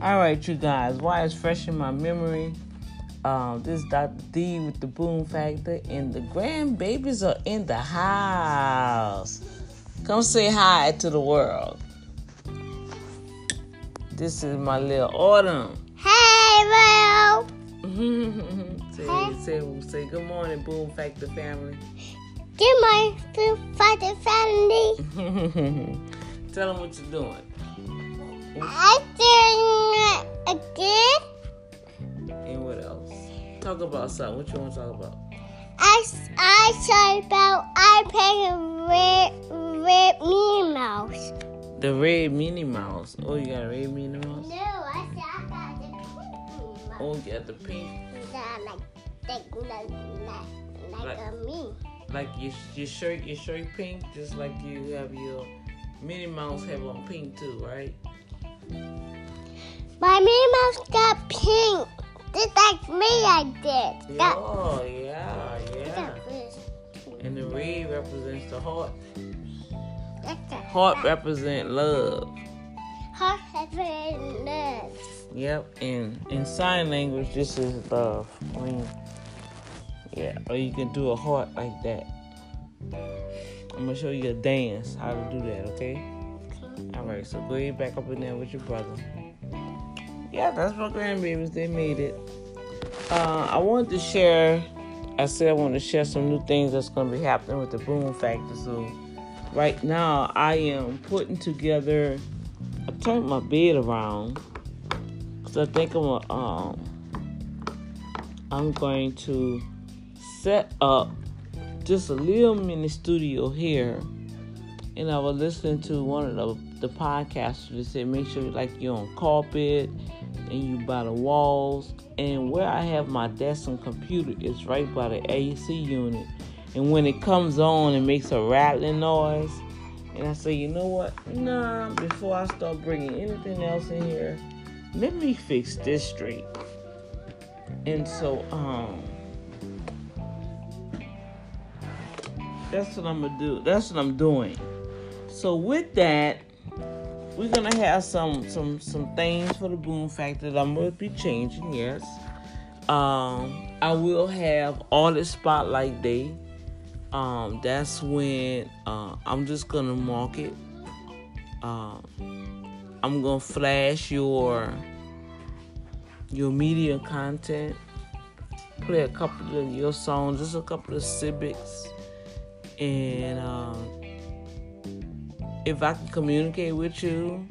All right, you guys. Why it's fresh in my memory? Um, this is Dr. D with the Boom Factor, and the grandbabies are in the house. Come say hi to the world. This is my little Autumn. Hey, Will. say, Hey. say, say good morning, Boom Factor family. My food for the family. Tell them what you're doing. I'm doing it again. And what else? Talk about something. What you want to talk about? I, I saw about I played red, red Minnie Mouse. The red Minnie Mouse. Oh, you got a red Minnie Mouse? No, I said I got the pink Minnie Mouse. Oh, you got the pink. Yeah, like, like, like, like, like Like- a me. Like your, your shirt, your shirt pink, just like you have your Minnie Mouse have on pink too, right? My Mouse got pink. Just like me, I did. Got, Oh, yeah, yeah. And the red represents the heart. Heart represent love. heart heaven love. Yep. And in sign language, this is love. I mean, yeah. Or you can do a heart like that. I'm gonna show you a dance how to do that. Okay. So go ahead back up in there with your brother. Yeah, that's my grandbabies. They made it. Uh, I wanted to share. I said I want to share some new things that's going to be happening with the Boom Factor. So, right now, I am putting together. I turned my bed around because I think I'm a, um. I'm going to set up just a little mini studio here. And I was listening to one of the, the podcasters that said make sure like you're on carpet and you by the walls. And where I have my desk and computer is right by the AC unit. And when it comes on, it makes a rattling noise. And I say, you know what? Nah, before I start bringing anything else in here, let me fix this straight. And so, um, that's what I'm gonna do. That's what I'm doing. So with that, we're gonna have some some some things for the boom factor that I'm gonna be changing. Yes, um, I will have artist spotlight day. Um, that's when uh, I'm just gonna mark it. Um, I'm gonna flash your your media content. Play a couple of your songs, just a couple of civics, and um, if I can communicate with you,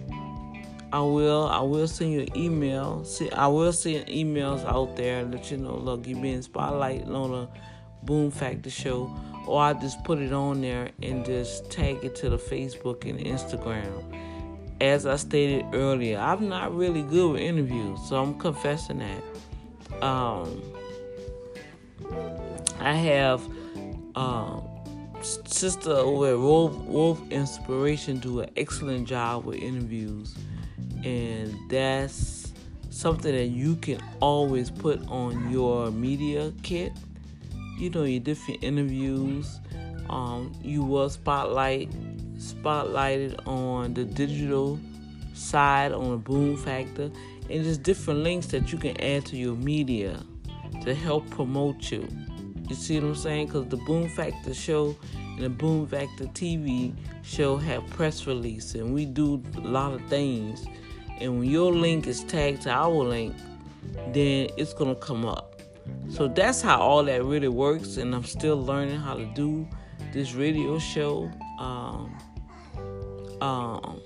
I will. I will send you an email. See, I will send emails out there and let you know. Look, you've been spotlighted on a Boom Factor show, or I just put it on there and just tag it to the Facebook and Instagram. As I stated earlier, I'm not really good with interviews, so I'm confessing that. Um, I have um, sister over at Wolf, Wolf Inspiration do an excellent job with interviews, and that's something that you can always put on your media kit. You know your different interviews. Um, you will spotlight spotlighted on the digital side on the Boom Factor, and just different links that you can add to your media to help promote you. You see what I'm saying? Because the Boom Factor show and the Boom Factor TV show have press release, and we do a lot of things. And when your link is tagged to our link, then it's gonna come up. So that's how all that really works, and I'm still learning how to do this radio show. Um, um,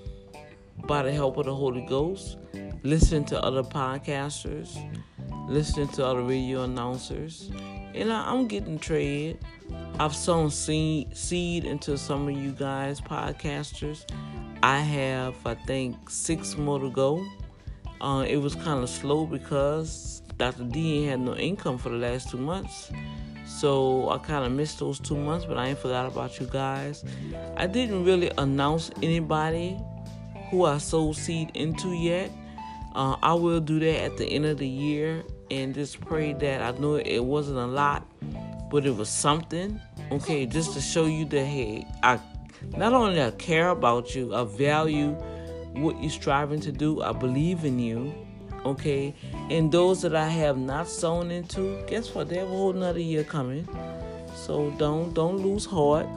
by the help of the Holy Ghost, listening to other podcasters, listening to other radio announcers, and I, I'm getting trade. I've sown seed, seed into some of you guys, podcasters. I have, I think, six more to go. Uh, it was kind of slow because Dr. D ain't had no income for the last two months. So I kind of missed those two months, but I ain't forgot about you guys. I didn't really announce anybody who I sold seed into yet. Uh, I will do that at the end of the year and just pray that I know it wasn't a lot, but it was something. Okay, just to show you that hey, I not only I care about you, I value what you're striving to do. I believe in you. Okay, and those that I have not sown into, guess what? They have a whole nother year coming. So don't don't lose heart.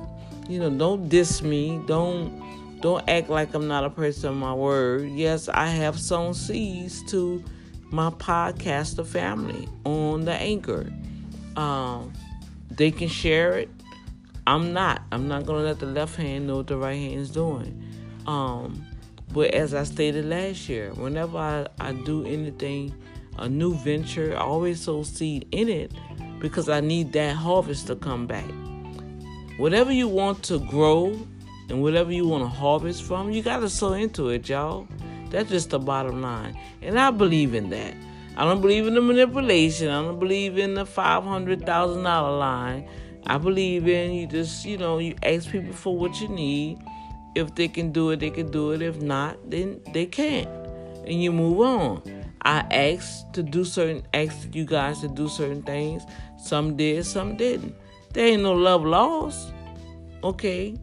You know, don't diss me. Don't don't act like I'm not a person of my word. Yes, I have sown seeds to my podcaster family on the anchor. Um, they can share it. I'm not. I'm not gonna let the left hand know what the right hand is doing. Um, but as I stated last year, whenever I, I do anything, a new venture, I always sow seed in it because I need that harvest to come back. Whatever you want to grow and whatever you want to harvest from, you got to sow into it, y'all. That's just the bottom line. And I believe in that. I don't believe in the manipulation. I don't believe in the $500,000 line. I believe in you just, you know, you ask people for what you need. If they can do it, they can do it. If not, then they can't. And you move on. I asked to do certain, asked you guys to do certain things. Some did, some didn't. There ain't no love lost. Okay.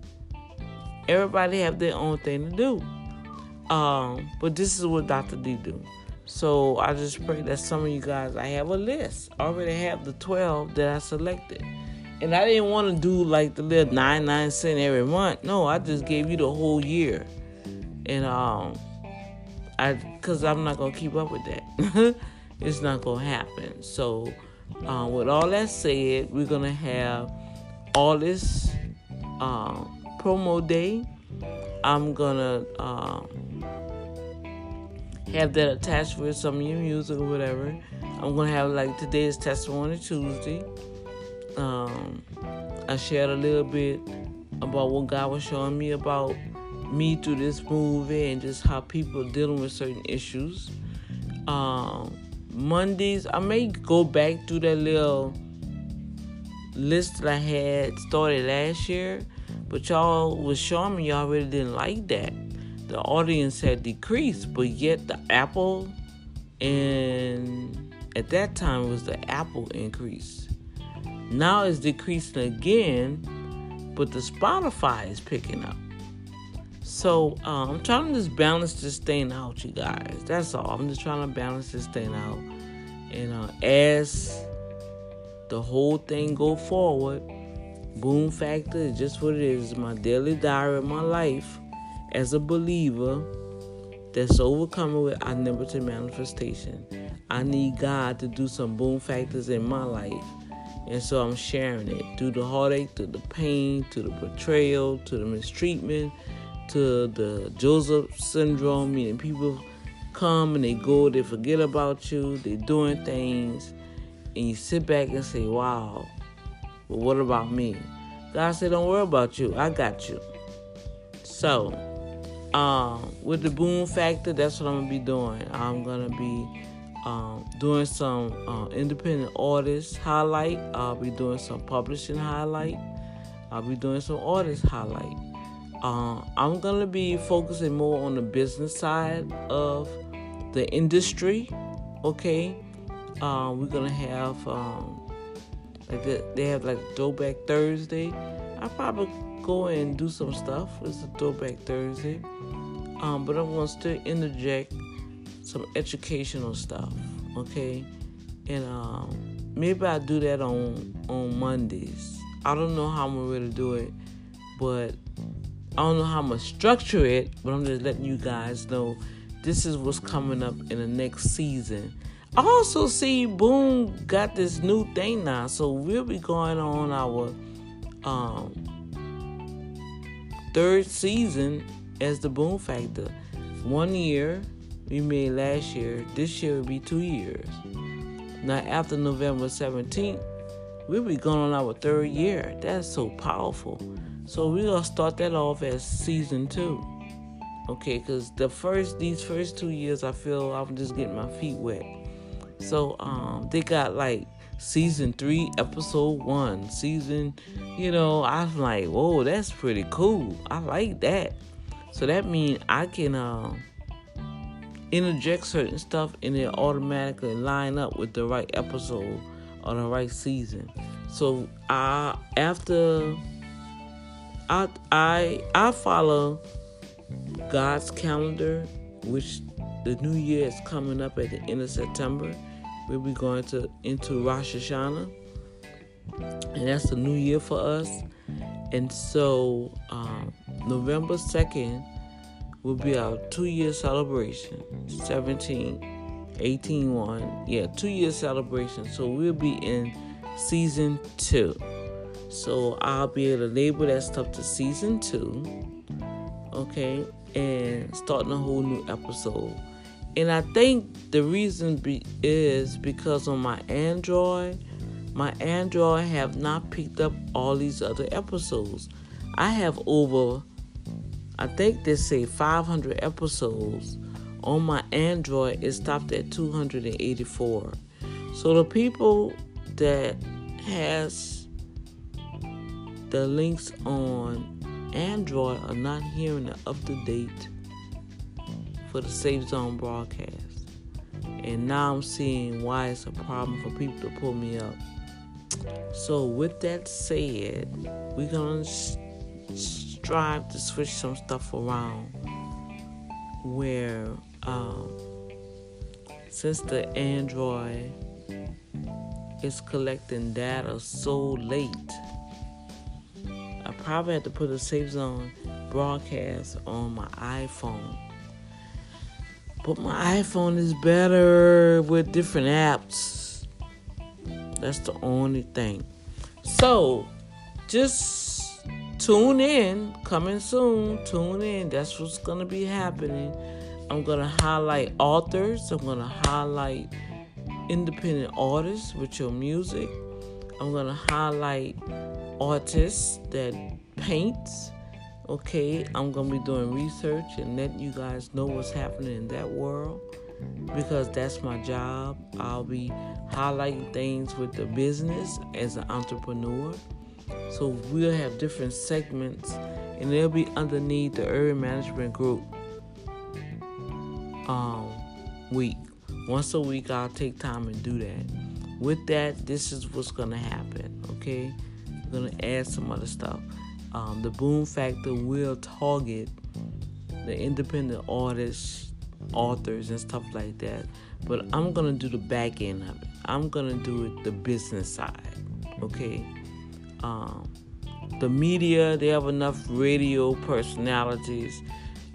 Everybody have their own thing to do. Um, but this is what Dr. D do. So I just pray that some of you guys, I have a list. I already have the 12 that I selected. And I didn't want to do like the little 99 cent every month. No, I just gave you the whole year. And um I cuz I'm not going to keep up with that. it's not going to happen. So uh, with all that said, we're going to have all this uh, promo day. I'm going to uh, have that attached with some of your music or whatever. I'm gonna have like today's testimony Tuesday. Um, I shared a little bit about what God was showing me about me through this movie and just how people are dealing with certain issues. Um, Mondays, I may go back through that little list that I had started last year, but y'all was showing me y'all really didn't like that the audience had decreased, but yet the Apple and at that time it was the Apple increase. Now it's decreasing again, but the Spotify is picking up. So uh, I'm trying to just balance this thing out, you guys. That's all. I'm just trying to balance this thing out. And uh, as the whole thing go forward, Boom Factor is just what it is. It's my daily diary of my life as a believer that's overcoming with omnipotent manifestation. I need God to do some boom factors in my life. And so I'm sharing it through the heartache, through the pain, to the betrayal, to the mistreatment, to the Joseph syndrome, meaning people come and they go, they forget about you, they're doing things, and you sit back and say, Wow, but what about me? God said, Don't worry about you, I got you. So, um, with the boom factor, that's what I'm gonna be doing. I'm gonna be um, doing some uh, independent artist highlight. I'll be doing some publishing highlight. I'll be doing some artist highlight. Uh, I'm gonna be focusing more on the business side of the industry. Okay, uh, we're gonna have um, like the, they have like Throwback Thursday. I probably go and do some stuff. It's a Throwback Thursday. Um, but I'm going to still interject some educational stuff, okay? And um, maybe I'll do that on on Mondays. I don't know how I'm going to do it, but I don't know how I'm going to structure it, but I'm just letting you guys know this is what's coming up in the next season. I also see Boom got this new thing now, so we'll be going on our um, third season as the Boom Factor. One year we made last year. This year will be two years. Now after November 17th, we'll be going on our third year. That's so powerful. So we're gonna start that off as season two. Okay, because the first these first two years I feel I'm just getting my feet wet. So um they got like season three, episode one, season, you know, I'm like, whoa, that's pretty cool. I like that. So that means I can uh, interject certain stuff and it automatically line up with the right episode or the right season. So I after I I I follow God's calendar, which the new year is coming up at the end of September. We'll be going to into Rosh Hashanah, and that's the new year for us. And so, um, November second will be our two-year celebration. 17, 18, 1. Yeah, two-year celebration. So we'll be in season two. So I'll be able to label that stuff to season two. Okay, and starting a whole new episode. And I think the reason be, is because on my Android, my Android have not picked up all these other episodes. I have over, I think they say 500 episodes. On my Android, it stopped at 284. So the people that has the links on Android are not hearing the up to date for the Safe Zone broadcast. And now I'm seeing why it's a problem for people to pull me up. So, with that said, we're going to strive to switch some stuff around where, um, since the Android is collecting data so late, I probably had to put a Safe Zone broadcast on my iPhone. But my iPhone is better with different apps. That's the only thing. So, just tune in. Coming soon. Tune in. That's what's going to be happening. I'm going to highlight authors. I'm going to highlight independent artists with your music. I'm going to highlight artists that paints. Okay, I'm going to be doing research and letting you guys know what's happening in that world because that's my job. I'll be highlighting things with the business as an entrepreneur. So we'll have different segments and they'll be underneath the urban management group um, week. Once a week, I'll take time and do that. With that, this is what's gonna happen. Okay, I'm gonna add some other stuff. Um, the boom factor will target the independent artists, authors, and stuff like that. But I'm gonna do the back end of it. I'm gonna do it the business side. Okay. Um, the media, they have enough radio personalities.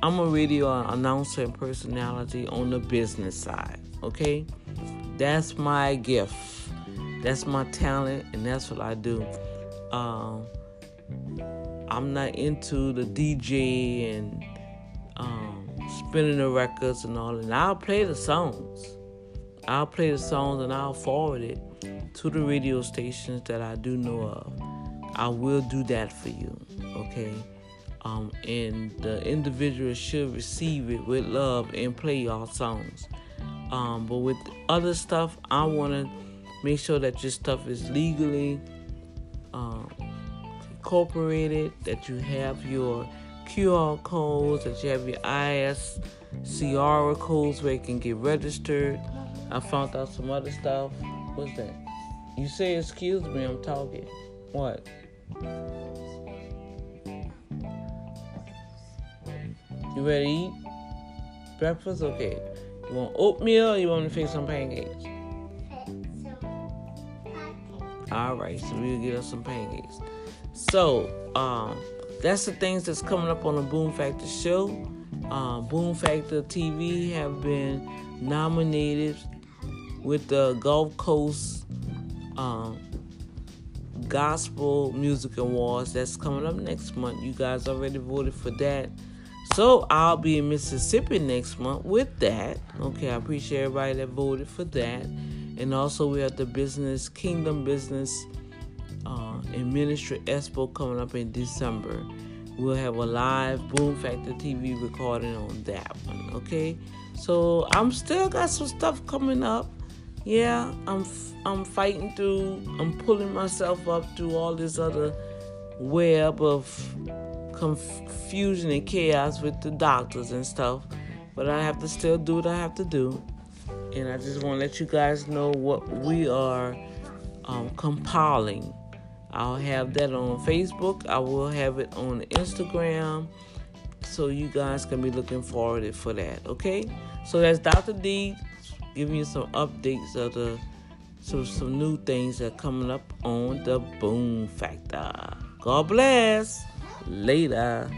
I'm a radio announcer and personality on the business side. Okay? That's my gift. That's my talent, and that's what I do. Um, I'm not into the DJ and um, spinning the records and all. And I'll play the songs. I'll play the songs and I'll forward it to the radio stations that I do know of. I will do that for you, okay? Um, and the individual should receive it with love and play y'all songs. Um, but with other stuff, I want to make sure that your stuff is legally um, incorporated, that you have your QR codes, that you have your ISCR codes where you can get registered. I found out some other stuff. What's that? You say, excuse me, I'm talking. What? You ready to eat? Breakfast? Okay. You want oatmeal or you want to fix some pancakes? Alright, so we'll get us some pancakes. So, um, that's the things that's coming up on the Boom Factor show. Uh, Boom Factor TV have been nominated with the Gulf Coast um, Gospel Music Awards. That's coming up next month. You guys already voted for that. So I'll be in Mississippi next month with that. Okay, I appreciate everybody that voted for that. And also we have the Business Kingdom Business and Ministry Expo coming up in December. We'll have a live Boom Factor TV recording on that one. Okay, so I'm still got some stuff coming up. Yeah, I'm I'm fighting through. I'm pulling myself up through all this other web of confusion and chaos with the doctors and stuff. But I have to still do what I have to do. And I just want to let you guys know what we are um, compiling. I'll have that on Facebook. I will have it on Instagram. so you guys can be looking forward for that. Okay, so that's Dr. D giving you some updates of the some some new things that are coming up on the Boom Factor. God bless. Later.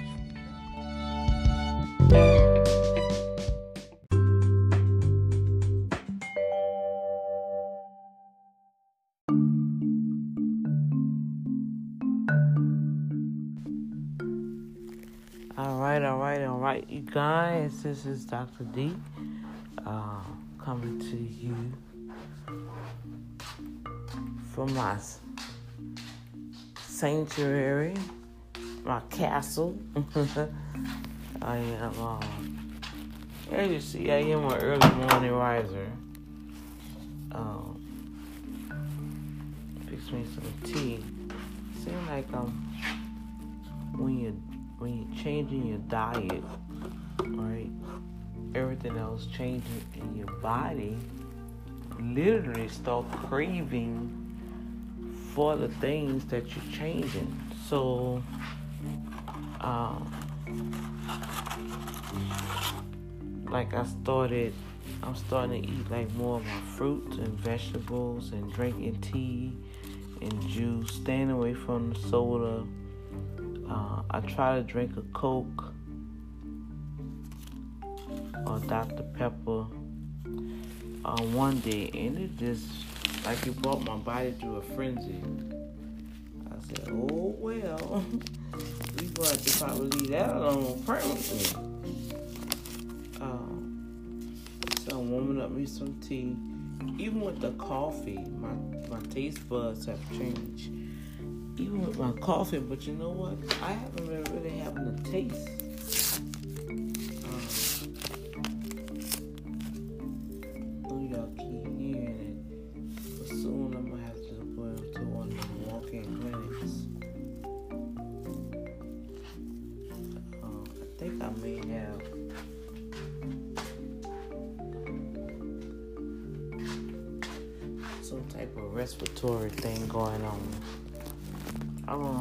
Guys. This is Dr. D uh, coming to you from my sanctuary, my castle. I am, uh, as you see, I am an early morning riser. Um, fix me some tea. Seems like um, when you when you're changing your diet, right? Everything else changing in your body, literally start craving for the things that you're changing. So, um, like I started, I'm starting to eat like more of my fruits and vegetables and drinking tea and juice, staying away from the soda. Uh, I try to drink a Coke or Dr. Pepper uh, one day, and it just like it brought my body to a frenzy. I said, "Oh well, we going to probably leave that alone permanently." Um, so I'm warming up me some tea. Even with the coffee, my my taste buds have changed. Even with my coffee, but you know what? I haven't been really having a taste.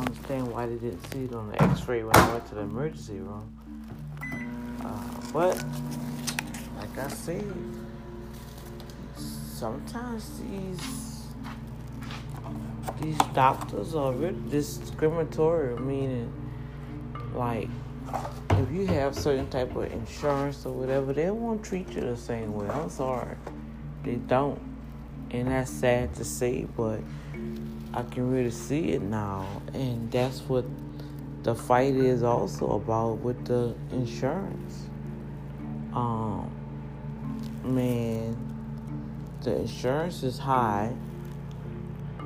Understand why they didn't see it on the x-ray when I went to the emergency room. Uh, but, like I said, sometimes these these doctors are really discriminatory, meaning like if you have certain type of insurance or whatever, they won't treat you the same way. I'm sorry. They don't. And that's sad to say, but I can really see it now. And that's what the fight is also about with the insurance. Um, man, the insurance is high.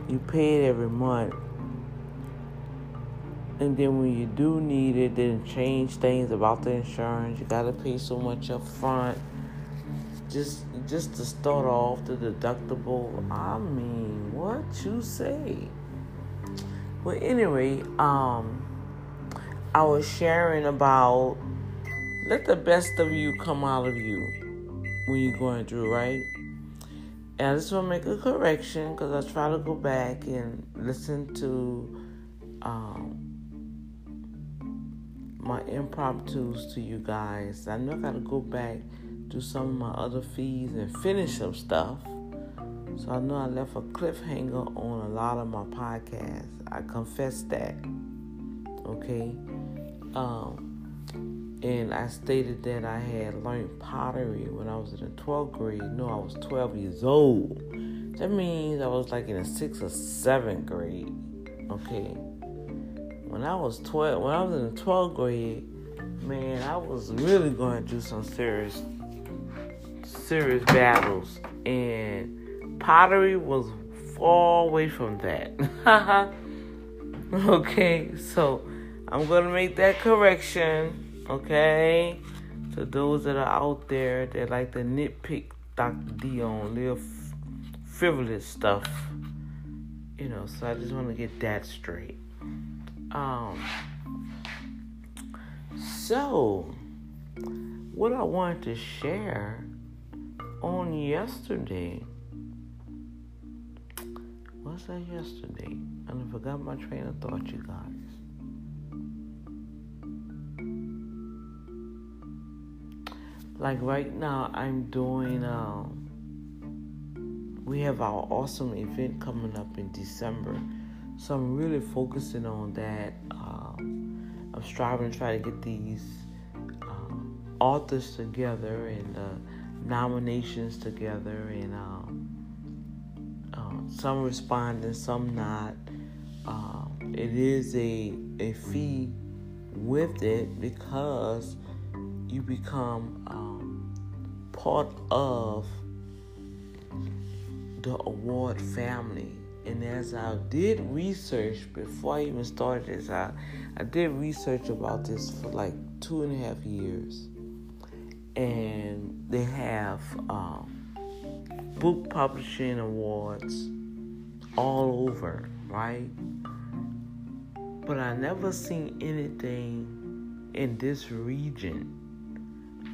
You pay it every month. And then when you do need it, then change things about the insurance. You gotta pay so much up front. Just just to start off the deductible. I mean, what you say? Well anyway, um I was sharing about let the best of you come out of you when you're going through, right? And I just want to make a correction because I try to go back and listen to um, my impromptus to you guys. I know I got to go back do some of my other feeds and finish some stuff. So I know I left a cliffhanger on a lot of my podcasts. I confess that. Okay. Um, and I stated that I had learned pottery when I was in the 12th grade. No, I was 12 years old. That means I was like in the sixth or seventh grade. Okay. When I was 12, when I was in the 12th grade, man, I was really going through some serious, serious battles, and pottery was far away from that. okay, so I'm gonna make that correction okay? To those that are out there that like to nitpick Dr. D on little frivolous stuff, you know, so I just want to get that straight. Um, so, what I wanted to share on yesterday, what's that yesterday? And I forgot my train of thought, you guys. like right now, I'm doing. Um, we have our awesome event coming up in December, so I'm really focusing on that. Um, I'm striving to try to get these uh, authors together and uh, nominations together, and um, uh, some responding, some not. Uh, it is a a fee with it because you become um, part of the award family. And as I did research before I even started this, I, I did research about this for like two and a half years. And they have um, book publishing awards all over, right? But I never seen anything in this region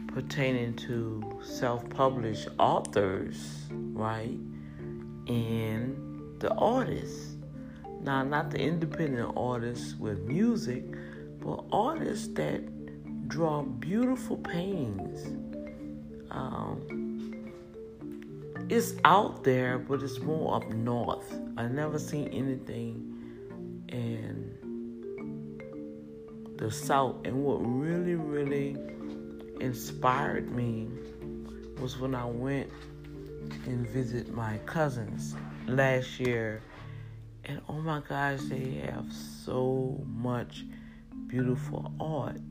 pertaining to self-published authors, right? And the artists. Now, not the independent artists with music, but artists that draw beautiful paintings. Um, it's out there, but it's more up north. I never seen anything in the south. And what really, really inspired me was when I went and visit my cousins last year. And oh my gosh, they have so much beautiful art.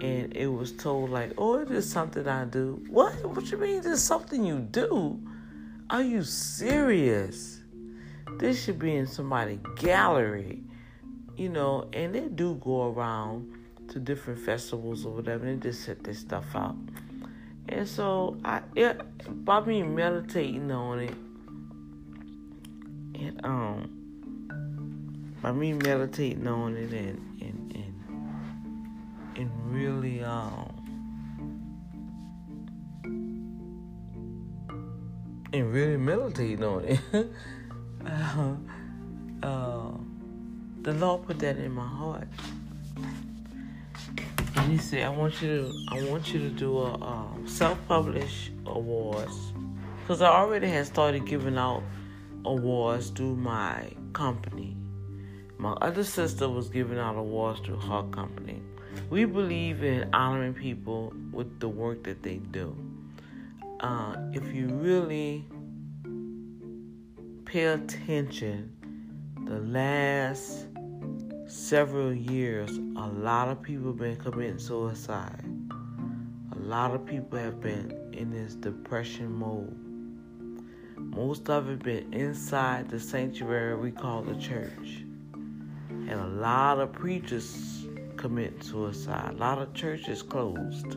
And it was told like, oh, it is something I do. What? What you mean it's something you do? Are you serious? This should be in somebody's gallery. You know, and they do go around to different festivals or whatever, and they just set this stuff out. And so I, it, by me meditating on it, and um, by me meditating on it and and really um. And really meditating on it. uh, uh, the Lord put that in my heart and he said, "I want you to, I want you to do a um, self-published awards, because I already had started giving out awards through my company. My other sister was giving out awards through her company. We believe in honoring people with the work that they do. Uh, if you really pay attention, the last several years, a lot of people have been committing suicide. A lot of people have been in this depression mode. Most of it been inside the sanctuary we call the church. And a lot of preachers commit suicide. A lot of churches closed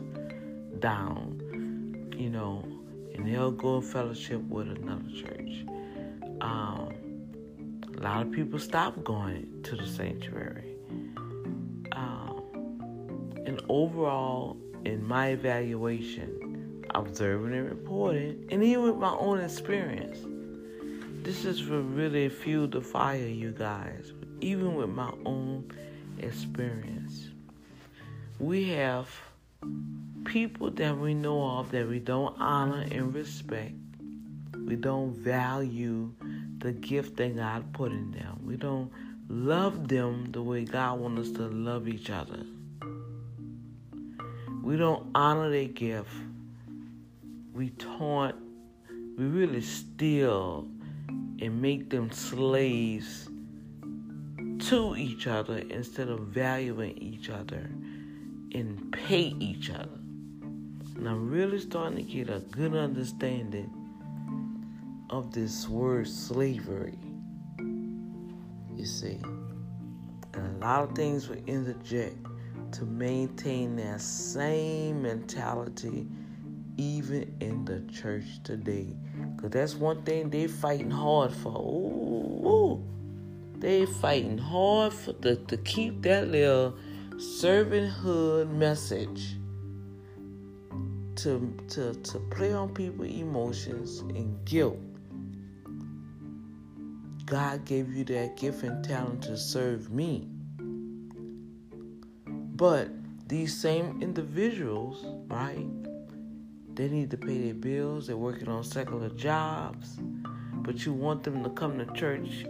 down, you know, and they'll go in fellowship with another church. Um, a lot of people stop going to the sanctuary. Um, and overall, in my evaluation, observing and reporting, and even with my own experience, this is what really fueled the fire, you guys. Even with my own experience, we have people that we know of that we don't honor and respect. We don't value the gift that God put in them. We don't love them the way God wants us to love each other. We don't honor their gift. We taunt, we really steal and make them slaves to each other instead of valuing each other and pay each other. And I'm really starting to get a good understanding of this word slavery. You see, and a lot of things will interject to maintain that same mentality even in the church today. Because that's one thing they're fighting hard for. Ooh, ooh. They fighting hard for the, to keep that little servanthood message to, to, to play on people's emotions and guilt. God gave you that gift and talent to serve me. But these same individuals, right, they need to pay their bills, they're working on secular jobs, but you want them to come to church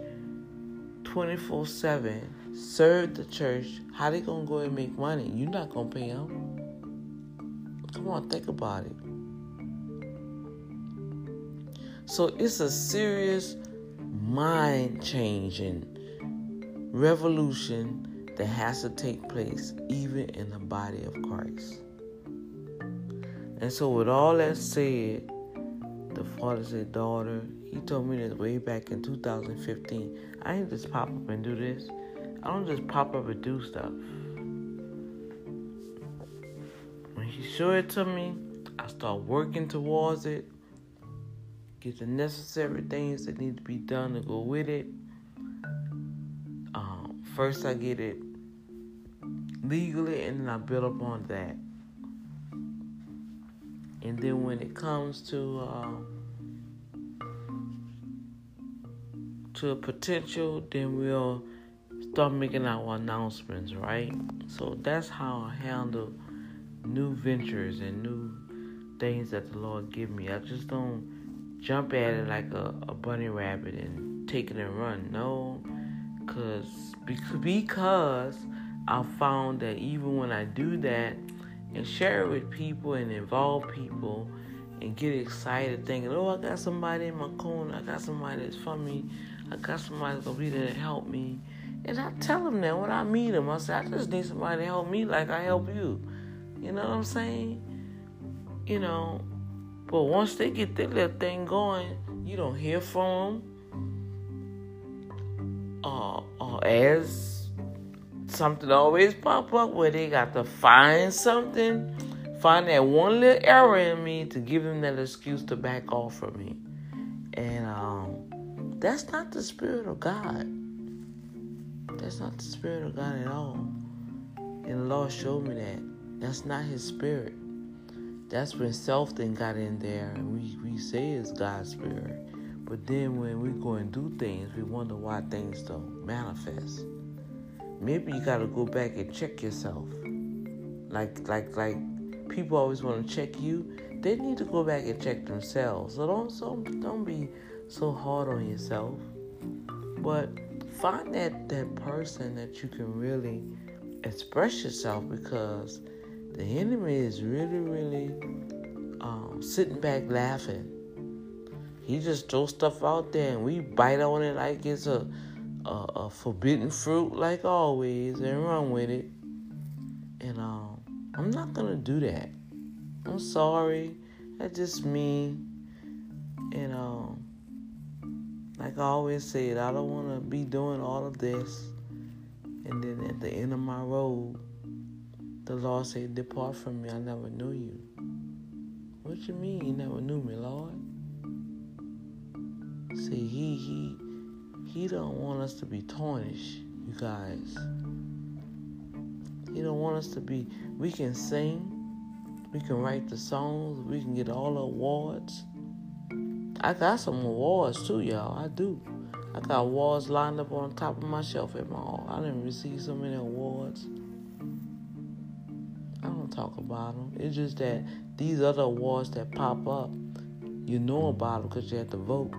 24 7, serve the church. How they gonna go and make money? You're not gonna pay them. Come on, think about it. So it's a serious mind changing revolution that has to take place even in the body of Christ. And so, with all that said, the father said, Daughter, he told me this way back in 2015. I ain't just pop up and do this. I don't just pop up and do stuff. When he showed it to me, I start working towards it, get the necessary things that need to be done to go with it. Um, first, I get it legally, and then I build upon that. And then when it comes to uh, to a potential, then we'll start making our announcements, right? So that's how I handle new ventures and new things that the Lord give me. I just don't jump at it like a, a bunny rabbit and take it and run. No, cause because I found that even when I do that, and share it with people and involve people and get excited thinking, oh, I got somebody in my corner. I got somebody that's for me. I got somebody that's to be there to help me. And I tell them that when I meet them, I say, I just need somebody to help me like I help you. You know what I'm saying? You know, but once they get that little thing going, you don't hear from them. Uh, uh, as something always pop up where they got to find something, find that one little error in me to give them that excuse to back off from me. And um, that's not the spirit of God. That's not the spirit of God at all. And the Lord showed me that. That's not his spirit. That's when self then got in there and we, we say it's God's spirit. But then when we go and do things, we wonder why things don't manifest maybe you gotta go back and check yourself. Like like like people always want to check you. They need to go back and check themselves. So don't so don't be so hard on yourself. But find that that person that you can really express yourself because the enemy is really really um, sitting back laughing. He just throws stuff out there and we bite on it like it's a a, a forbidden fruit like always and run with it. And um, I'm not gonna do that. I'm sorry. That's just me. And um, like I always said, I don't want to be doing all of this. And then at the end of my road, the Lord said, "Depart from me. I never knew you." What you mean you never knew me, Lord? See, he he he don't want us to be tarnished, you guys. He don't want us to be. We can sing, we can write the songs, we can get all the awards. I got some awards too, y'all. I do. I got awards lined up on top of my shelf at my hall. I didn't receive so many awards. I don't talk about them. It's just that these other awards that pop up, you know about them because you had to vote.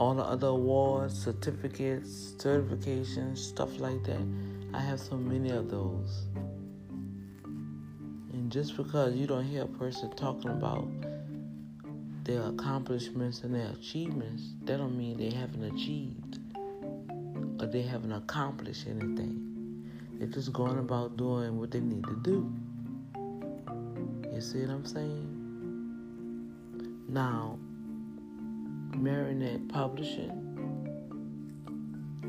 all the other awards, certificates, certifications, stuff like that. I have so many of those. And just because you don't hear a person talking about their accomplishments and their achievements, that don't mean they haven't achieved or they haven't accomplished anything. They're just going about doing what they need to do. You see what I'm saying? Now, Marinette Publishing.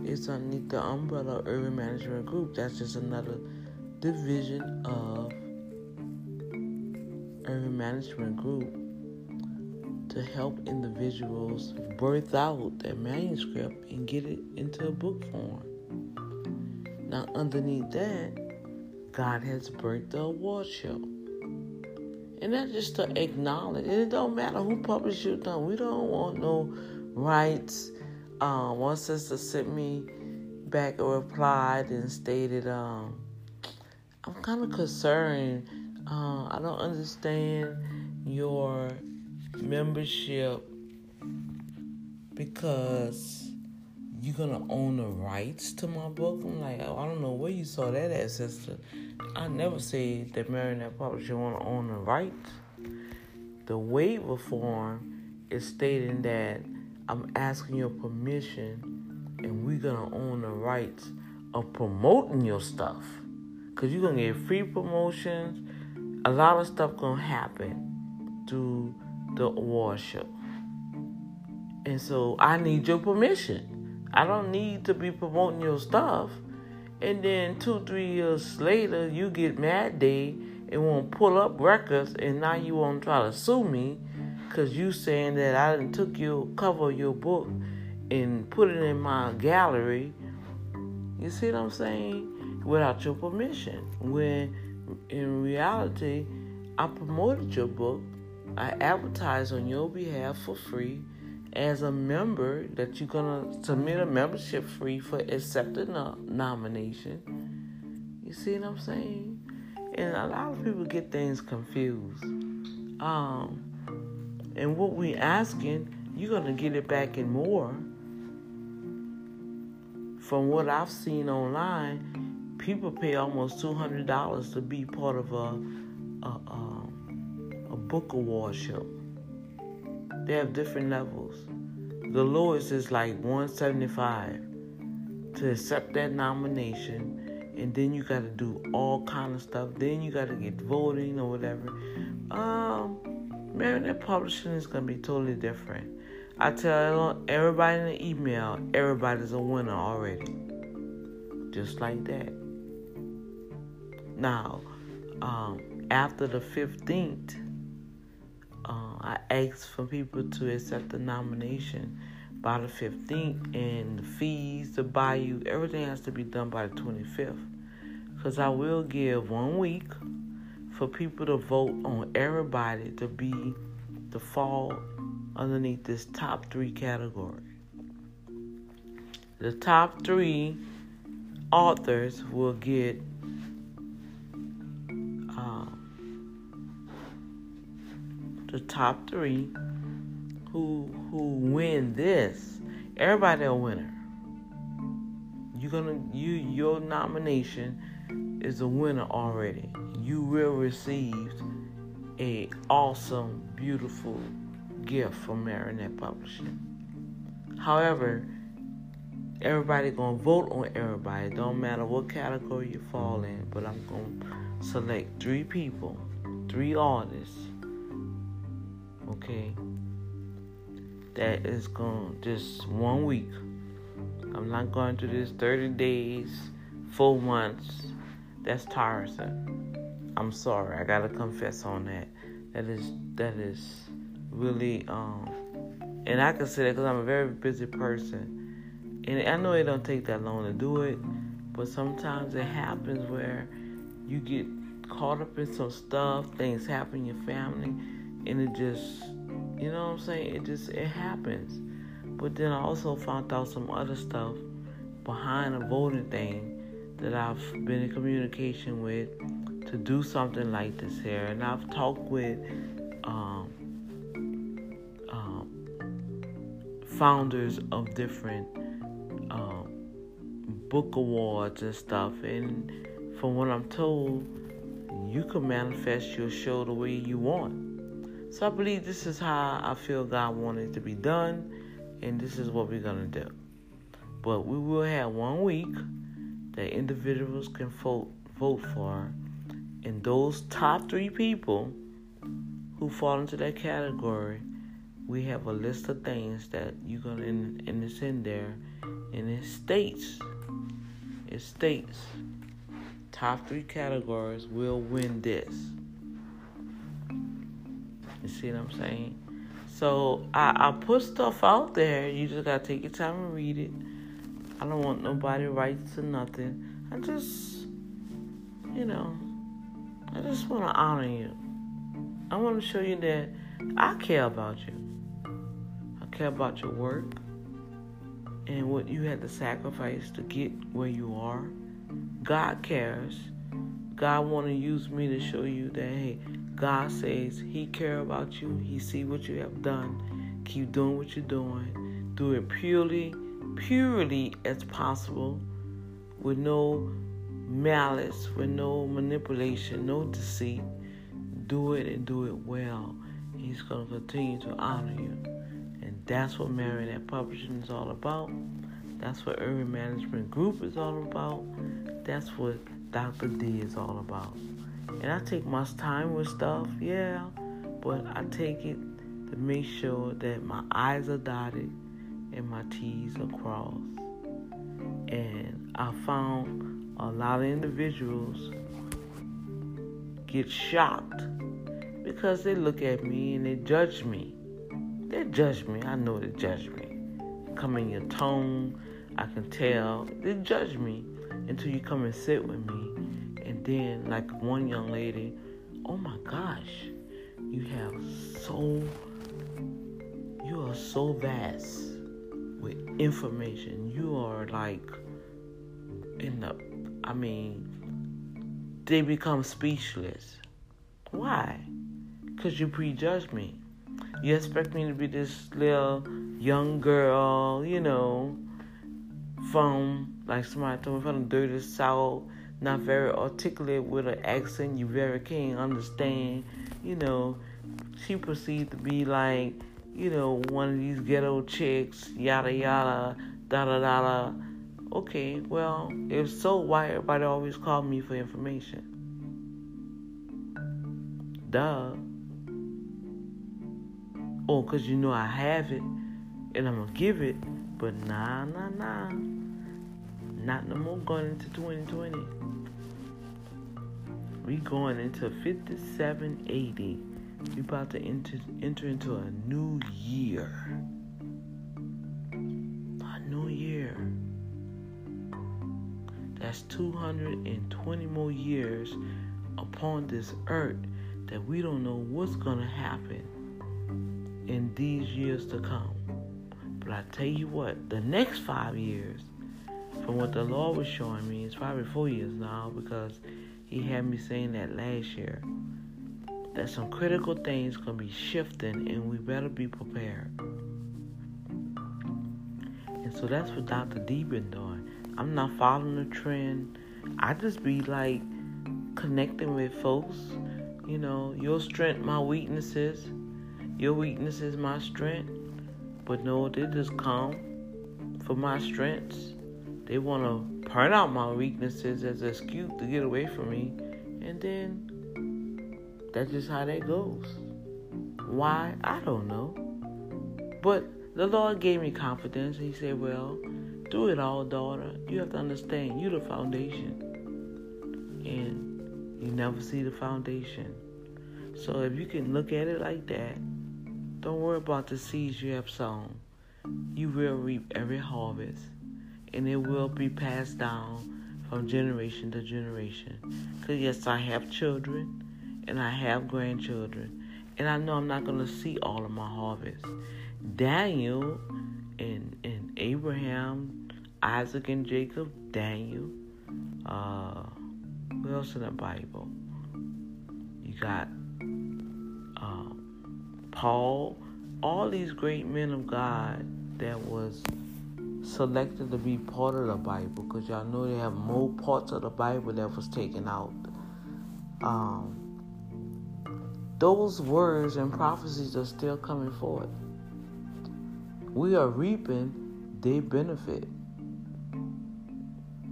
is underneath the umbrella of Urban Management Group. That's just another division of Urban Management Group to help individuals birth out their manuscript and get it into a book form. Now, underneath that, God has birthed the award show. And that's just to acknowledge. And it don't matter who published you done. We don't want no rights. Um, one sister sent me back a reply and stated, um, I'm kind of concerned. Uh, I don't understand your membership because you're gonna own the rights to my book. I'm like, I don't know where you saw that at, sister. I never said that Marionette Publisher wanna own the rights. The waiver form is stating that I'm asking your permission and we're gonna own the rights of promoting your stuff. Cause you're gonna get free promotions. A lot of stuff gonna happen through the show. And so I need your permission. I don't need to be promoting your stuff. And then two, three years later, you get mad day and want to pull up records, and now you want to try to sue me because you saying that I didn't took your cover of your book and put it in my gallery. You see what I'm saying? without your permission. When in reality, I promoted your book, I advertised on your behalf for free as a member that you're gonna submit a membership free for accepting a nomination. You see what I'm saying? And a lot of people get things confused. Um, and what we asking, you're gonna get it back in more. From what I've seen online, people pay almost two hundred dollars to be part of a a, a a book award show. They have different levels. The lowest is like one seventy five to accept that nomination, and then you got to do all kind of stuff. Then you got to get voting or whatever. Um, Marionette Publishing is gonna be totally different. I tell everybody in the email, everybody's a winner already. Just like that. Now, um, after the 15th, uh, I asked for people to accept the nomination by the 15th, and the fees, the bayou, everything has to be done by the 25th. Because I will give one week for people to vote on everybody to be to fall underneath this top three category. The top three authors will get the top three who who win this, everybody a winner. You're gonna you your nomination is a winner already. You will receive a awesome, beautiful gift from Marionette Publishing. However, everybody gonna vote on everybody. Don't matter what category you fall in, but I'm gonna select three people, three artists okay? That is going just one week. I'm not going to this 30 days, four months. That's tiresome. I'm sorry. I gotta confess on that. That is that is really um, and I can say that because I'm a very busy person, and I know it don't take that long to do it, but sometimes it happens where you get caught up in some stuff, things happen in your family, and it just you know what I'm saying? It just it happens. But then I also found out some other stuff behind the voting thing that I've been in communication with to do something like this here, and I've talked with um, um, founders of different um, book awards and stuff, and from what I'm told, you can manifest your show the way you want. So I believe this is how I feel God wanted to be done, and this is what we're gonna do. But we will have one week that individuals can vote vote for, and those top three people who fall into that category, we have a list of things that you're gonna and, and it's in there, and it states, it states, top three categories will win this. You see what I'm saying? So I, I put stuff out there. You just gotta take your time and read it. I don't want nobody rights to nothing. I just, you know, I just want to honor you. I want to show you that I care about you. I care about your work and what you had to sacrifice to get where you are. God cares. God want to use me to show you that hey, God says He care about you. He see what you have done. Keep doing what you're doing. Do it purely, purely as possible, with no malice, with no manipulation, no deceit. Do it and do it well. He's to continue to honor you. And that's what Marionette Publishing is all about. That's what Urban Management Group is all about. That's what Dr. D is all about. And I take my time with stuff, yeah, but I take it to make sure that my I's are dotted and my T's are crossed. And I found a lot of individuals get shocked because they look at me and they judge me. They judge me. I know they judge me. Come in your tone, I can tell. They judge me until you come and sit with me. And then, like one young lady, oh my gosh, you have so, you are so vast with information. You are like in the, I mean, they become speechless. Why? Because you prejudge me. You expect me to be this little young girl, you know, from like somebody told me from the dirty south, not very articulate with an accent you very can't understand. You know, she proceeded to be like, you know, one of these ghetto chicks, yada yada, da da da da. Okay, well, if so, why everybody always call me for information? Duh. Oh, because you know I have it and I'm going to give it, but nah, nah, nah. Not no more going into 2020. We going into 5780. We about to enter enter into a new year. A new year. That's 220 more years upon this earth that we don't know what's gonna happen in these years to come. But I tell you what, the next five years from what the Lord was showing me, it's probably four years now because He had me saying that last year. That some critical things gonna be shifting and we better be prepared. And so that's what Dr. D been doing. I'm not following the trend. I just be like connecting with folks. You know, your strength, my weaknesses. Your weaknesses, my strength. But no, they just come for my strengths they want to point out my weaknesses as an excuse to get away from me, and then that's just how that goes. Why? I don't know. But the Lord gave me confidence. He said, Well, do it all, daughter. You have to understand, you're the foundation. And you never see the foundation. So if you can look at it like that, don't worry about the seeds you have sown. You will reap every harvest and it will be passed down from generation to generation. Because, yes, I have children and I have grandchildren, and I know I'm not going to see all of my harvest. Daniel and, and Abraham, Isaac and Jacob, Daniel, uh, what else in the Bible? You got uh, Paul, all these great men of God that was selected to be part of the Bible because y'all know they have more parts of the Bible that was taken out. Um, those words and prophecies are still coming forth. We are reaping, they benefit.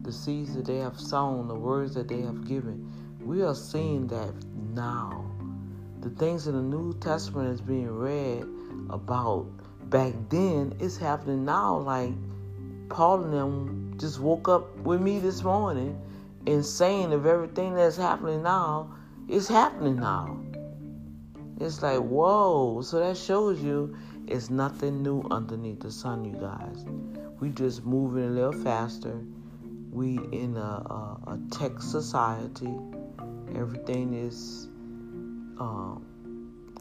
The seeds that they have sown, the words that they have given. We are seeing that now. The things in the New Testament is being read about back then is happening now like Paul and them just woke up with me this morning and saying of everything that's happening now is happening now. It's like, whoa. So that shows you it's nothing new underneath the sun, you guys. We just moving a little faster. We in a, a, a tech society. Everything is um,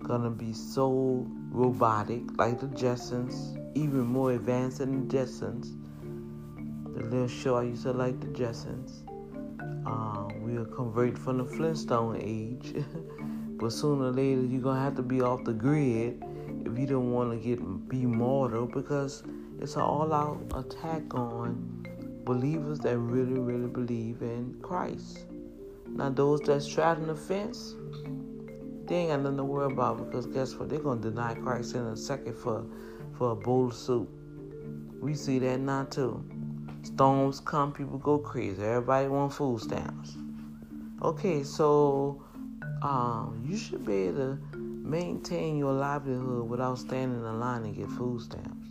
gonna be so robotic, like the Jetsons, even more advanced than the Jetsons the little show I used to like, the Jetsons. uh, we'll convert from the Flintstone age. but sooner or later, you're gonna have to be off the grid if you don't want to get be mortal because it's an all-out attack on believers that really, really believe in Christ. Now, those that straddling the fence, they ain't got nothing to worry about because guess what? They're gonna deny Christ in a second for for a bowl of soup. We see that now too. Storms come, people go crazy. Everybody want food stamps. Okay, so um, you should be able to maintain your livelihood without standing in line and get food stamps.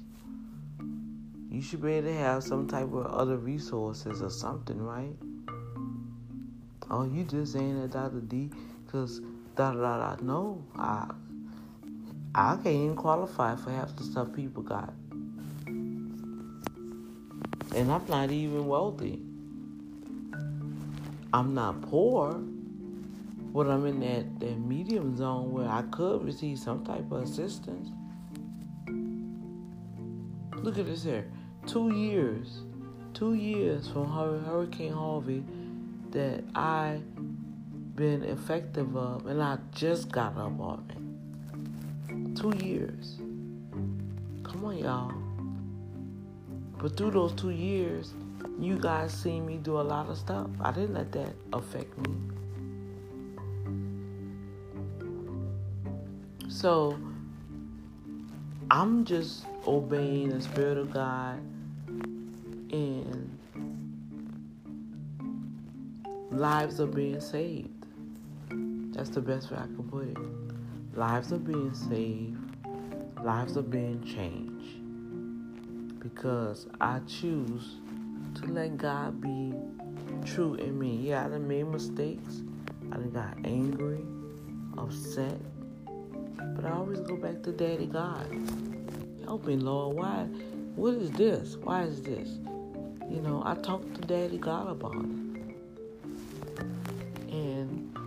You should be able to have some type of other resources or something, right? Oh, you just saying that Dr. D because da da da. No, I I can't even qualify for half the stuff people got. And I'm not even wealthy. I'm not poor, but I'm in that, that medium zone where I could receive some type of assistance. Look at this here. Two years. Two years from Hurricane Harvey that I been effective of and I just got up on it. Two years. Come on, y'all. But through those two years, you guys seen me do a lot of stuff. I didn't let that affect me. So I'm just obeying the Spirit of God and lives are being saved. That's the best way I can put it. Lives are being saved, lives are being changed because I choose to let God be true in me. Yeah, I done made mistakes. I done got angry, upset. But I always go back to Daddy God. Help me, Lord. Why? What is this? Why is this? You know, I talk to Daddy God about it. And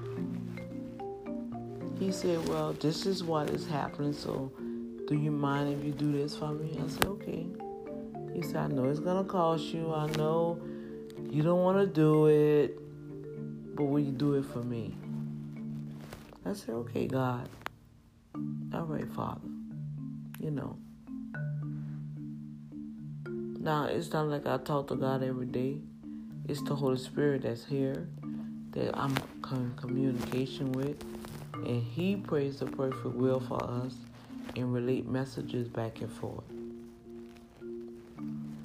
he said, Well, this is what is happening, so do you mind if you do this for me? I said, Okay. He said, I know it's going to cost you. I know you don't want to do it, but will you do it for me? I said, okay, God. All right, Father. You know. Now, it's not like I talk to God every day. It's the Holy Spirit that's here that I'm in communication with. And He prays the perfect will for us and relate messages back and forth.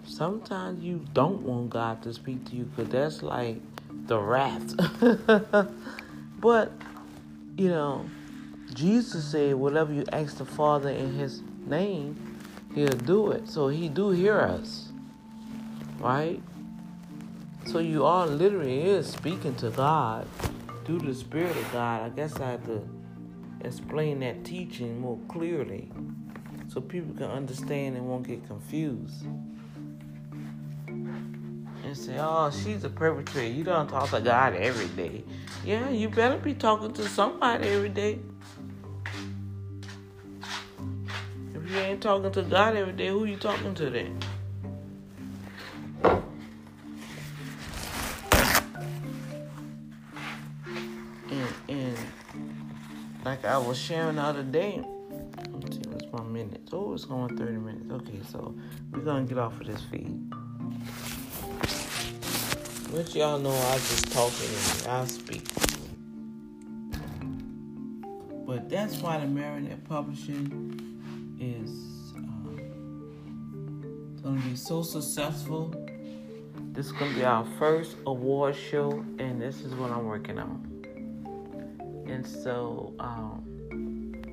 Sometimes you don't want God to speak to you because that's like the wrath. but, you know, Jesus said, whatever you ask the Father in His name, He'll do it. So He do hear us, right? So you are literally is speaking to God through the Spirit of God. I guess I have to explain that teaching more clearly so people can understand and won't get confused and say, oh, she's a perpetrator. You don't talk to God every day. Yeah, you better be talking to somebody every day. If you ain't talking to God every day, who you talking to then? And, and like I was sharing the other day, let's see, what's my minutes? Oh, it's going 30 minutes. Okay, so we're going to get off of this feed. Which y'all know I just talking and I speak. But that's why the Marionette Publishing is um, going to be so successful. This is going to be our first award show, and this is what I'm working on. And so um,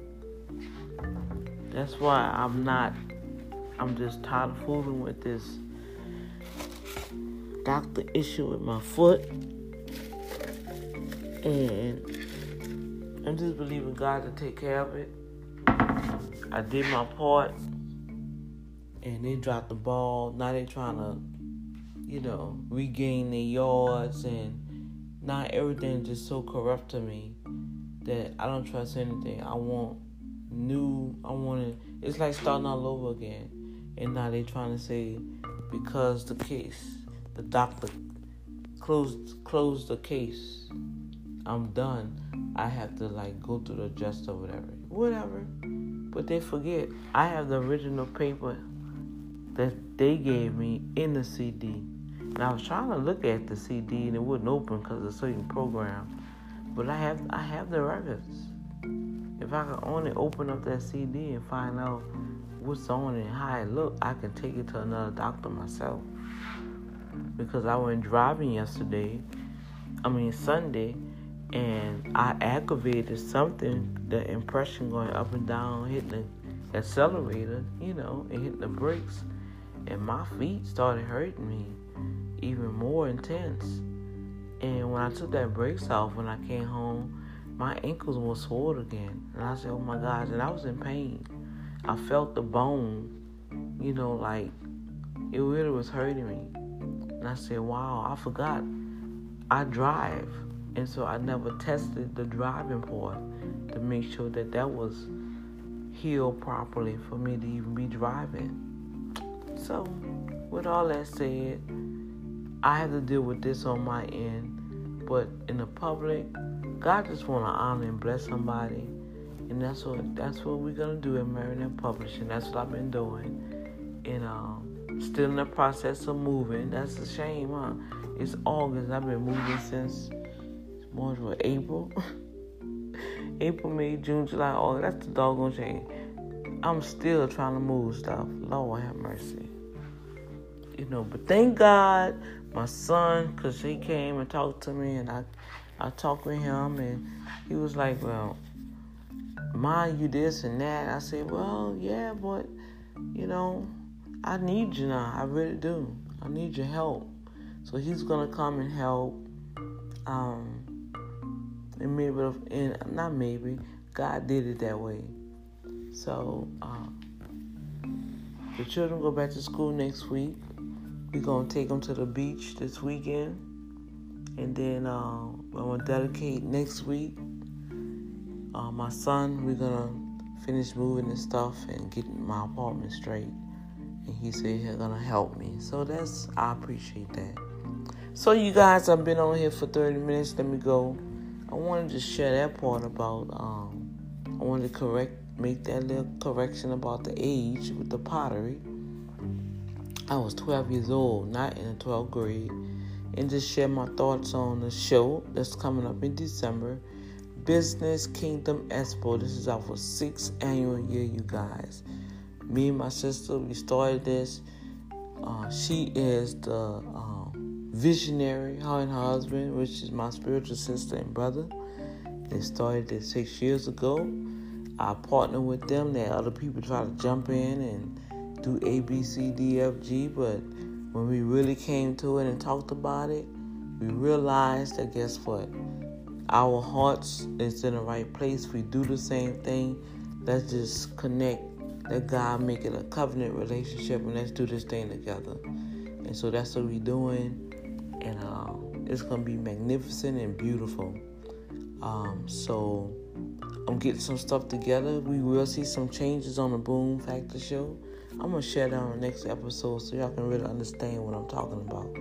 that's why I'm not, I'm just tired of fooling with this doctor issue with my foot. And I'm just believing God to take care of it. I did my part and they dropped the ball. Now they're trying to, you know, regain their yards and now everything just so corrupt to me that I don't trust anything. I want new I want to it's like starting all over again. And now they're trying to say because the case the doctor closed close the case. I'm done. I have to like go to the adjuster or whatever. Whatever. But they forget I have the original paper that they gave me in the CD. And I was trying to look at the CD and it wouldn't open because of a certain program. But I have I have the records. If I could only open up that CD and find out what's on it and how it look, I can take it to another doctor myself. Because I went driving yesterday, I mean Sunday, and I aggravated something, the impression going up and down, hitting the accelerator, you know, and hitting the brakes, and my feet started hurting me even more intense. And when I took that brakes off when I came home, my ankles were swollen again. And I said, oh my gosh, and I was in pain. I felt the bone, you know, like it really was hurting me. And I said, wow, I forgot I drive. And so I never tested the driving part to make sure that that was healed properly for me to even be driving. So, with all that said, I have to deal with this on my end. But in the public, God just want to honor and bless somebody, and that's what that's what we're gonna do at Marionette Publishing. That's what I've been doing, and um, still in the process of moving. That's a shame, huh? It's August. I've been moving since March or April, April, May, June, July, August. That's the doggone shame. I'm still trying to move stuff. Lord have mercy. You know, but thank God my son, cause he came and talked to me, and I, I talked with him, and he was like, "Well, mind you this and that." I said, "Well, yeah, but you know, I need you now. I really do. I need your help." So he's gonna come and help. Um, and maybe, and not maybe, God did it that way. So uh, the children go back to school next week. We're gonna take them to the beach this weekend, and then uh, I'm gonna dedicate next week. Uh, my son, we're gonna finish moving his stuff and getting my apartment straight. And he said he's gonna help me. So that's I appreciate that. So you guys, I've been on here for 30 minutes. Let me go. I wanted to share that part about. Um, I wanted to correct, make that little correction about the age with the pottery. I was 12 years old, not in the 12th grade, and just share my thoughts on the show that's coming up in December. Business Kingdom Expo. This is our sixth annual year, you guys. Me and my sister, we started this. Uh, she is the uh, visionary, her and her husband, which is my spiritual sister and brother. They started this six years ago. I partnered with them. There other people try to jump in and do A, B, C, D, F, G, but when we really came to it and talked about it, we realized that guess what? Our hearts is in the right place. We do the same thing. Let's just connect. Let God make it a covenant relationship and let's do this thing together. And so that's what we're doing. And uh, it's going to be magnificent and beautiful. Um, so I'm getting some stuff together. We will see some changes on the Boom Factor show. I'm gonna share that on the next episode so y'all can really understand what I'm talking about.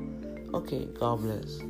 Okay, God bless.